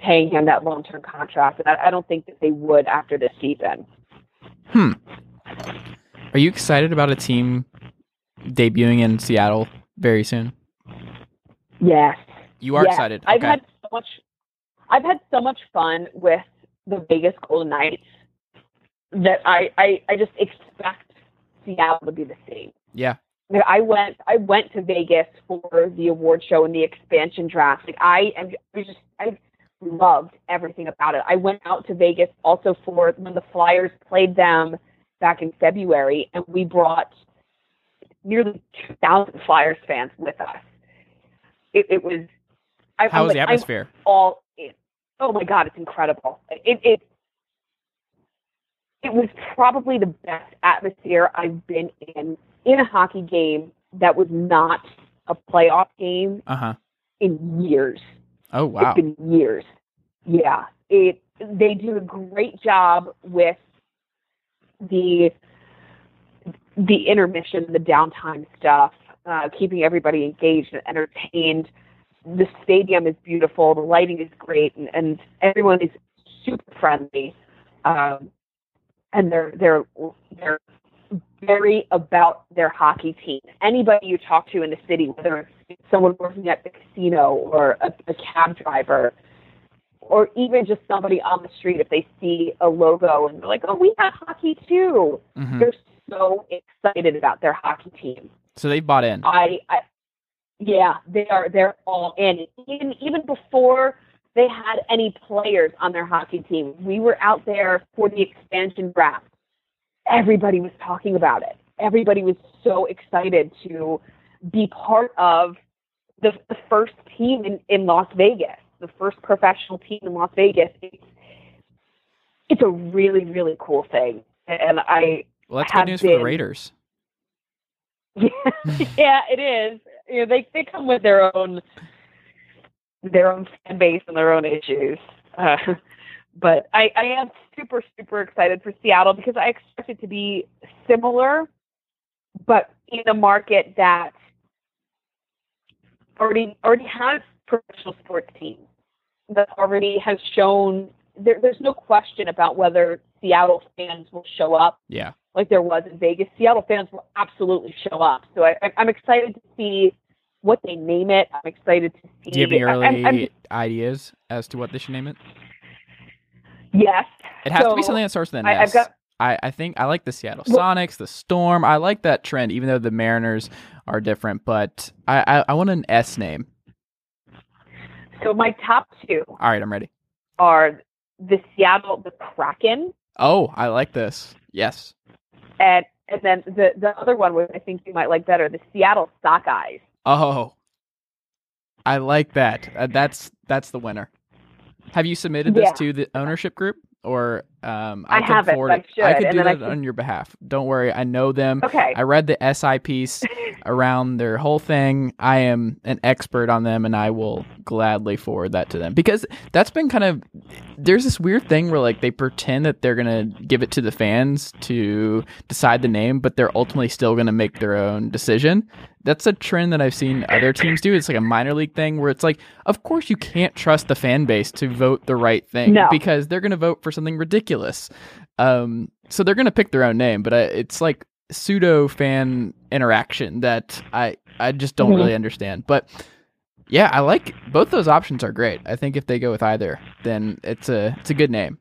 paying him that long-term contract. And I, I don't think that they would after this season. Hmm. Are you excited about a team debuting in Seattle very soon? Yes. You are Yes. excited. I've had so much. I've had so much fun with the Vegas Golden Knights that I I, I just expect Seattle to be the same. yeah. I, I went I went to Vegas for the award show and the expansion draft. Like I am I just I loved everything about it. I went out to Vegas also for when the Flyers played them back in February, and we brought nearly two thousand Flyers fans with us. It, it was. I, How I'm was the like, I'm atmosphere? all in. Oh my god, it's incredible. It it it was probably the best atmosphere I've been in in a hockey game that was not a playoff game Uh huh. in years. Oh wow. It's been years. Yeah. It they do a great job with the the intermission, the downtime stuff, uh, keeping everybody engaged and entertained. The stadium is beautiful, the lighting is great, and, and everyone is super friendly. Um, and they're they're they're very about their hockey team. Anybody you talk to in the city, whether it's someone working at the casino or a, a cab driver, or even just somebody on the street, if they see a logo and they're like, "Oh, we have hockey too," Mhm. they're so excited about their hockey team. So they bought in. I, I yeah, they are they're all in. Even even before they had any players on their hockey team, we were out there for the expansion draft. Everybody was talking about it. Everybody was so excited to be part of the, the first team in, in Las Vegas, the first professional team in Las Vegas. It's, it's a really, really cool thing. And I Well, that's good news for the Raiders. yeah, yeah, it is. You know, they they come with their own their own fan base and their own issues. Uh, but I, I am super super excited for Seattle because I expect it to be similar, but in a market that already already has professional sports teams that already has shown there, there's no question about whether Seattle fans will show up Yeah. Like there was in Vegas. Seattle fans will absolutely show up. So I, I'm excited to see what they name it. I'm excited to see. Do you have any early I'm- I'm- ideas as to what they should name it? yes. It has to be something that starts with an I, I've got I, I think I like the Seattle Sonics, the Storm. I like that trend, even though the Mariners are different. But I, I, I want an S name. so my top two All right, I'm ready. are the Seattle the Kraken Oh, I like this. Yes. And and then the the other one which I think you might like better, the Seattle Sockeyes. Oh, I like that. Uh, that's that's the winner. Have you submitted this Yeah. to the ownership group, or Um, I could haven't, forward but I it. should, I could do that could- on your behalf. Don't worry. I know them. Okay. I read the SI piece around their whole thing. I am an expert on them, and I will gladly forward that to them because that's been kind of. There's this weird thing where like they pretend that they're gonna give it to the fans to decide the name, but they're ultimately still gonna make their own decision. That's a trend that I've seen other teams do. It's like a minor league thing where it's like, of course you can't trust the fan base to vote the right thing No. because they're gonna vote for something ridiculous. Um, so they're gonna pick their own name, but I, it's like pseudo fan interaction that I I just don't Mhm. really understand. But yeah, I like both those options are great. I think if they go with either, then it's a it's a good name.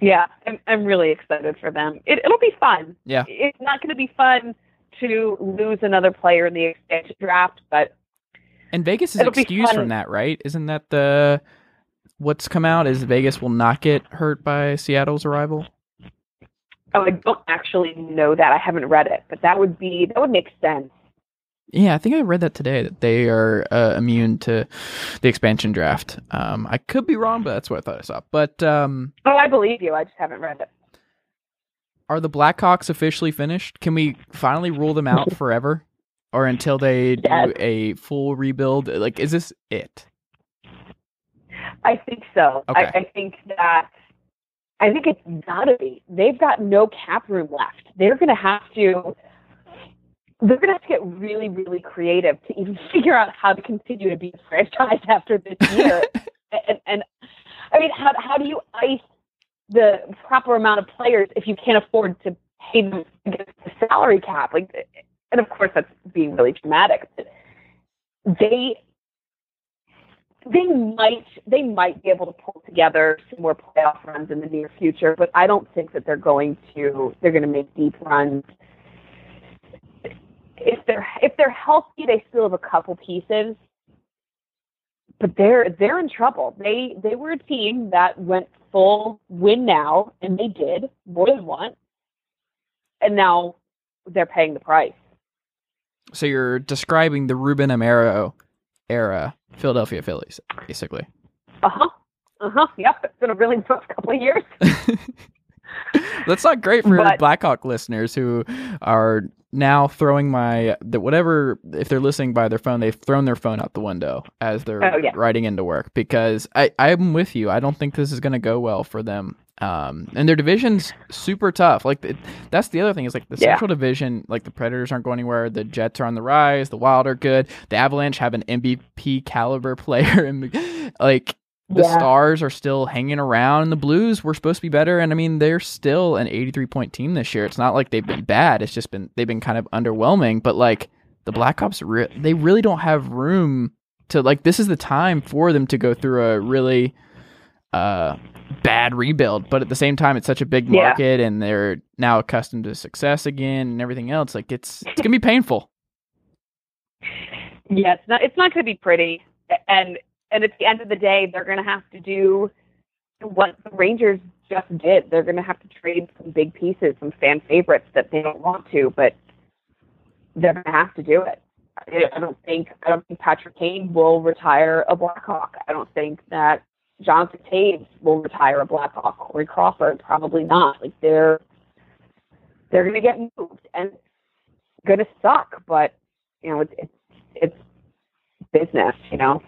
Yeah, I'm, I'm really excited for them. It, it'll be fun. Yeah. It's not going to be fun to lose another player in the expansion draft, but And Vegas is excused from that, right? Isn't that the what's come out? Is Vegas will not get hurt by Seattle's arrival? oh, I don't actually know that. I haven't read it, but that would be that would make sense. Yeah, I think I read that today that they are uh, immune to the expansion draft. Um, I could be wrong, but that's what I thought I saw. But um, Oh, I believe you. I just haven't read it. are the Blackhawks officially finished? Can we finally rule them out forever, or until they do Yes. a full rebuild? Like, is this it? I think so. Okay. I, I think that I think it's gotta be. They've got no cap room left. They're gonna have to they're gonna have to get really, really creative to even figure out how to continue to be a franchise after this year. and, and I mean, how how do you ice the proper amount of players if you can't afford to pay them against the salary cap? Like, and of course that's being really dramatic. But they they might they might be able to pull together some more playoff runs in the near future, but I don't think that they're going to they're going to make deep runs. If they're if they're healthy, they still have a couple pieces, but they're they're in trouble. They they were a team that went full win now, and they did more than once, and now they're paying the price. So you're describing the Ruben Amaro era Philadelphia Phillies, basically. Uh huh. Uh huh. Yep. It's been a really tough couple of years. That's not great for But- Blackhawk listeners who are now throwing my the whatever if they're listening by their phone, they've thrown their phone out the window as they're Oh, yeah. riding into work because I I'm with you. I don't think this is going to go well for them. Um, and their division's super tough. Like it, that's the other thing is like the Yeah. Central Division. Like the Predators aren't going anywhere. The Jets are on the rise. The Wild are good. The Avalanche have an MVP caliber player, and like the Yeah. stars are still hanging around and the blues were supposed to be better and i mean they're still an 83 point team this year it's not like they've been bad it's just been they've been kind of underwhelming but like the blackhawks re- they really don't have room to like this is the time for them to go through a really uh bad rebuild but at the same time it's such a big Yeah. market and they're now accustomed to success again and everything else like it's it's gonna be painful Yeah, it's not it's not going to be pretty, and and at the end of the day, they're going to have to do what the Rangers just did. They're going to have to trade some big pieces, some fan favorites that they don't want to, but they're going to have to do it. I I don't think I don't think Patrick Kane will retire a Blackhawk. I don't think that Jonathan Toews will retire a Blackhawk. Corey Crawford probably not. Like they're they're going to get moved and going to suck, but you know it's it's it's business, you know.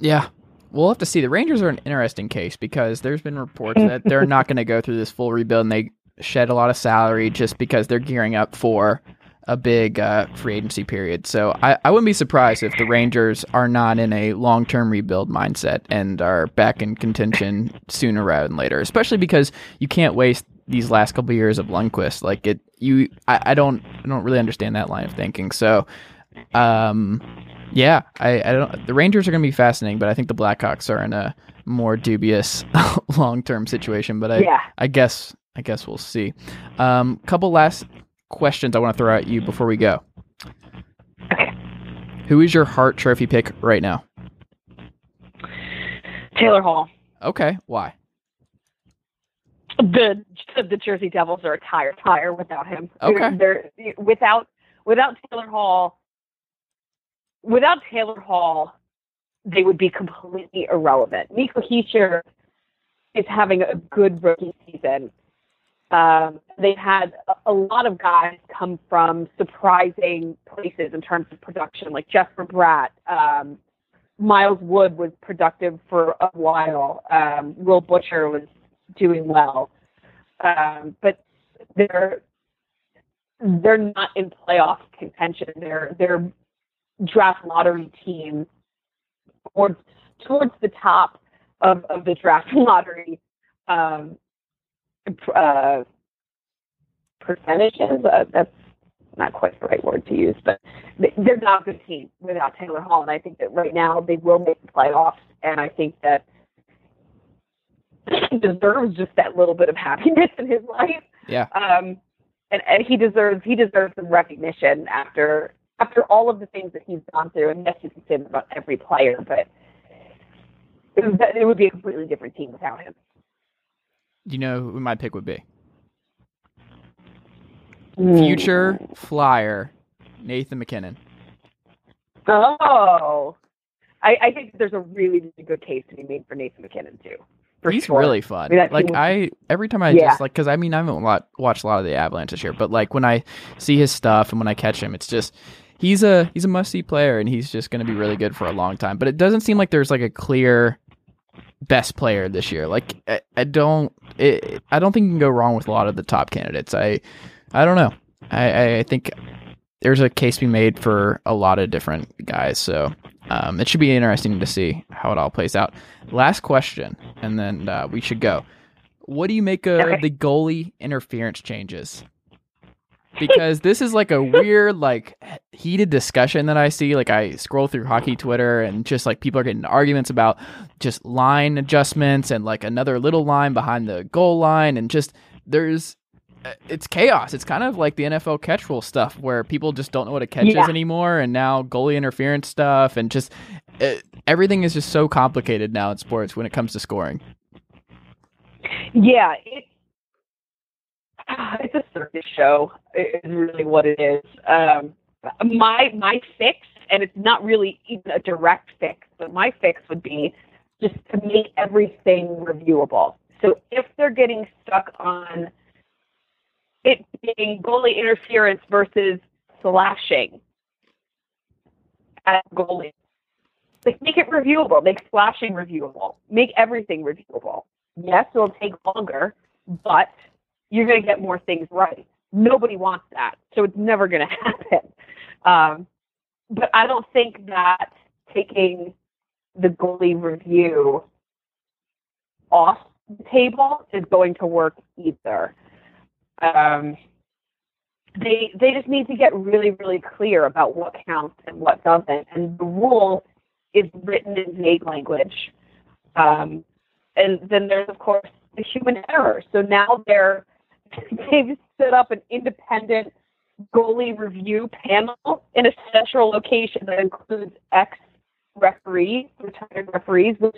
Yeah. We'll have to see. The Rangers are an interesting case because there's been reports that they're not going to go through this full rebuild and they shed a lot of salary just because they're gearing up for a big uh, free agency period. So I, I wouldn't be surprised if the Rangers are not in a long term rebuild mindset and are back in contention sooner rather than later, especially because you can't waste these last couple of years of Lundqvist. Like it, you, I, I don't, I don't really understand that line of thinking. So, um, yeah, I, I don't. The Rangers are going to be fascinating, but I think the Blackhawks are in a more dubious long term situation. But I, Yeah. I guess, I guess we'll see. Um, couple last questions I want to throw at you mm-hmm. before we go. Okay. Who is your Hart trophy pick right now? Taylor Hall. Okay, why? The the Jersey Devils are a tire tire without him. Okay. They're, they're without without Taylor Hall. Without Taylor Hall, they would be completely irrelevant. Nico Hischier is having a good rookie season. Um, they've had a, lot of guys come from surprising places in terms of production, like Jesper Bratt. Um, Miles Wood was productive for a while. Um, Will Butcher was doing well, um, but they're they're not in playoff contention. They're they're draft lottery team towards towards the top of, of the draft lottery um, uh, percentages. Uh, that's not quite the right word to use, but they're not a good team without Taylor Hall. And I think that right now they will make the playoffs. And I think that he deserves just that little bit of happiness in his life. Yeah. Um, and, and he deserves he deserves some recognition after after all of the things that he's gone through. And yes, you can say that about every player, but it, was, it would be a completely different team without him. Do you know who my pick would be? Hmm. Future Flyer, Nathan MacKinnon. Oh, I, I think there's a really, really good case to be made for Nathan MacKinnon too. For He's sure. really fun. I mean, like team- I every time I Yeah. just like because I mean I haven't lot, watched a lot of the Avalanche this year, but like when I see his stuff and when I catch him, it's just he's a he's a must see player and he's just going to be really good for a long time. But it doesn't seem like there's like a clear best player this year. Like I, I don't it, I don't think you can go wrong with a lot of the top candidates. I I don't know. I, I- think there's a case to be made for a lot of different guys. So um, it should be interesting to see how it all plays out. Last question, and then uh, we should go. What do you make of Okay. the goalie interference changes? Because this is like a weird, like heated discussion that I see. Like I scroll through hockey Twitter, and just like people are getting arguments about just line adjustments and like another little line behind the goal line, and just there's uh, it's chaos. It's kind of like the NFL catch rule stuff where people just don't know what a catch Yeah. is anymore, and now goalie interference stuff, and just uh everything is just so complicated now in sports when it comes to scoring. Yeah, it's a circus show. Is really what it is. Um, my my fix, and it's not really even a direct fix, but my fix would be just to make everything reviewable. So if they're getting stuck on it being goalie interference versus slashing at goalie, like make it reviewable. Make slashing reviewable. Make everything reviewable. Yes, it'll take longer, but you're going to get more things right. Nobody wants that, so it's never going to happen. Um, but I don't think that taking the goalie review off the table is going to work either. Um, they they just need to get really really clear about what counts and what doesn't, and the rule is written in vague language. Um, and then there's of course the human error. So now they're they've set up an independent goalie review panel in a central location that includes ex referees, retired referees, which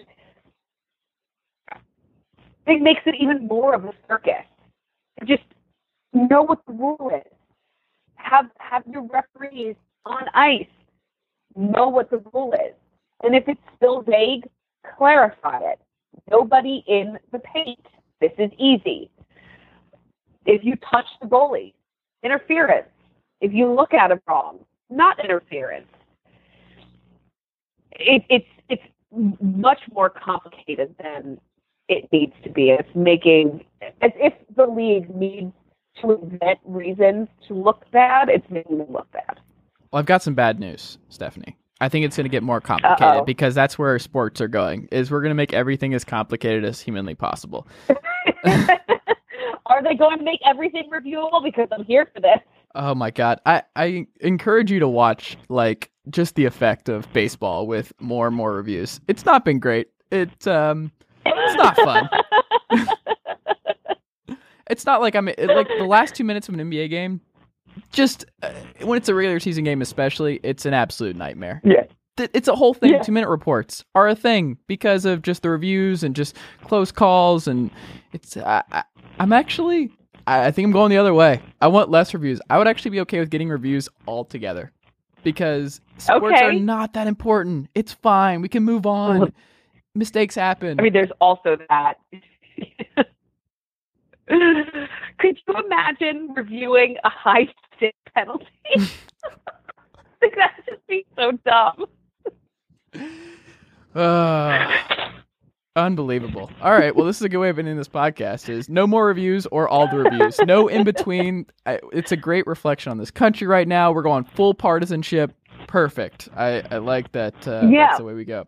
it makes it even more of a circus. Just know what the rule is. Have have your referees on ice know what the rule is. And if it's still vague, clarify it. Nobody in the paint. This is easy. If you touch the goalie, interference. If you look at him wrong, not interference. It, it's it's much more complicated than it needs to be. It's making as if the league needs to invent reasons to look bad. It's making them look bad. Well, I've got some bad news, Stephanie. I think it's going to get more complicated Uh-oh. because that's where sports are going. Is we're going to make everything as complicated as humanly possible. Are they going to make everything reviewable? Because I'm here for this. Oh my god. I, I encourage you to watch like just the effect of baseball with more and more reviews. It's not been great. It um it's not fun. it's not like I'm it, like the last 2 minutes of an NBA game just uh, when it's a regular season game especially, it's an absolute nightmare. Yeah. It's a whole thing. Yeah. 2 minute reports are a thing because of just the reviews and just close calls and it's I, I, I'm actually I I think I'm going the other way. I want less reviews. I would actually be okay with getting reviews altogether because sports are not that important. It's fine. We can move on. Mistakes happen. I mean, there's also that. Could you imagine reviewing a high stick penalty? that'd just be so dumb. Uh, unbelievable. All right. Well, this is a good way of ending this podcast. Is no more reviews or all the reviews. No in between. It's a great reflection on this country right now. We're going full partisanship. Perfect. I, I like that. Uh, Yeah. That's the way we go.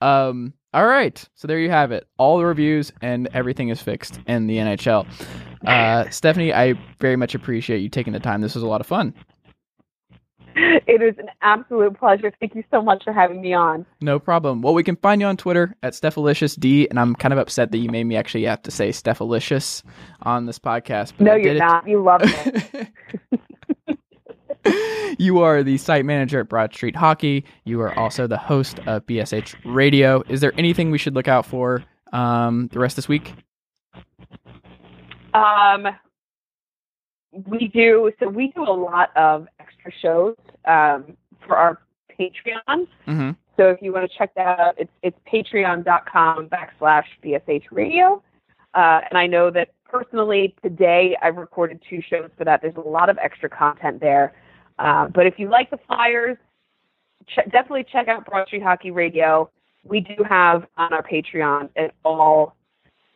Um. All right. So there you have it. All the reviews and everything is fixed in the NHL. Uh, Stephanie, I very much appreciate you taking the time. This was a lot of fun. It is an absolute pleasure. Thank you so much for having me on. No problem. Well, we can find you on Twitter at Stephalicious and I'm kind of upset that you made me actually have to say Stephalicious on this podcast. But No, I you're did it. not. You love it. you are the site manager at Broad Street Hockey. You are also the host of BSH Radio. Is there anything we should look out for um, the rest of this week? Um, we do so we do a lot of extra shows um, for our Patreon. Mm-hmm. So if you want to check that out, it's it's patreon.com backslash BSH radio. Uh, and I know that personally today I've recorded two shows for that. There's a lot of extra content there. Uh, but if you like the flyers, ch- definitely check out Broad Street Hockey Radio. We do have on our Patreon an all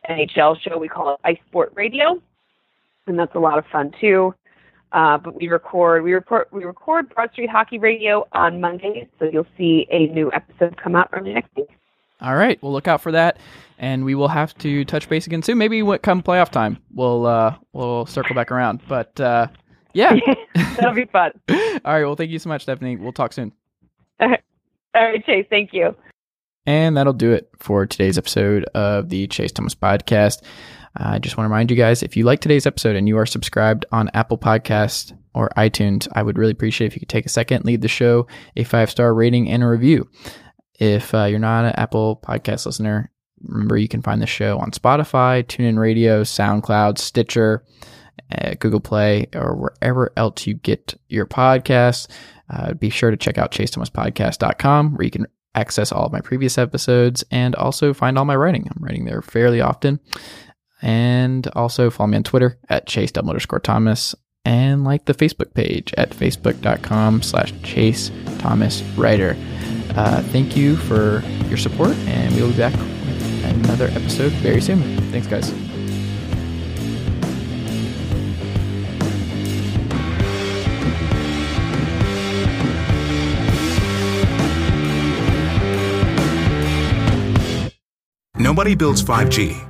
NHL show. We call it Ice Sport Radio, and that's a lot of fun too. Uh, but we record we record we record Broad Street Hockey Radio on Mondays, so you'll see a new episode come out early next week. All right. We'll look out for that. And we will have to touch base again soon. Maybe what come playoff time, we'll uh, we'll circle back around. But uh, yeah. That'll be fun. All right. Well, thank you so much, Stephanie. We'll talk soon. All right, Chase. Thank you. And that'll do it for today's episode of the Chase Thomas Podcast. I just want to remind you guys if you like today's episode and you are subscribed on Apple Podcast or iTunes, I would really appreciate if you could take a second, leave the show a five star rating and a review. If uh, you're not an Apple Podcast listener, remember you can find the show on Spotify, TuneIn Radio, SoundCloud, Stitcher, uh, Google Play, or wherever else you get your podcasts. Uh, be sure to check out chasethomaspodcast.com where you can access all of my previous episodes and also find all my writing. I'm writing there fairly often. And also follow me on Twitter at chase double underscore Thomas and like the Facebook page at facebook.com slash chase Thomas writer. Uh, thank you for your support and we will be back with another episode very soon. Thanks guys. Nobody builds 5G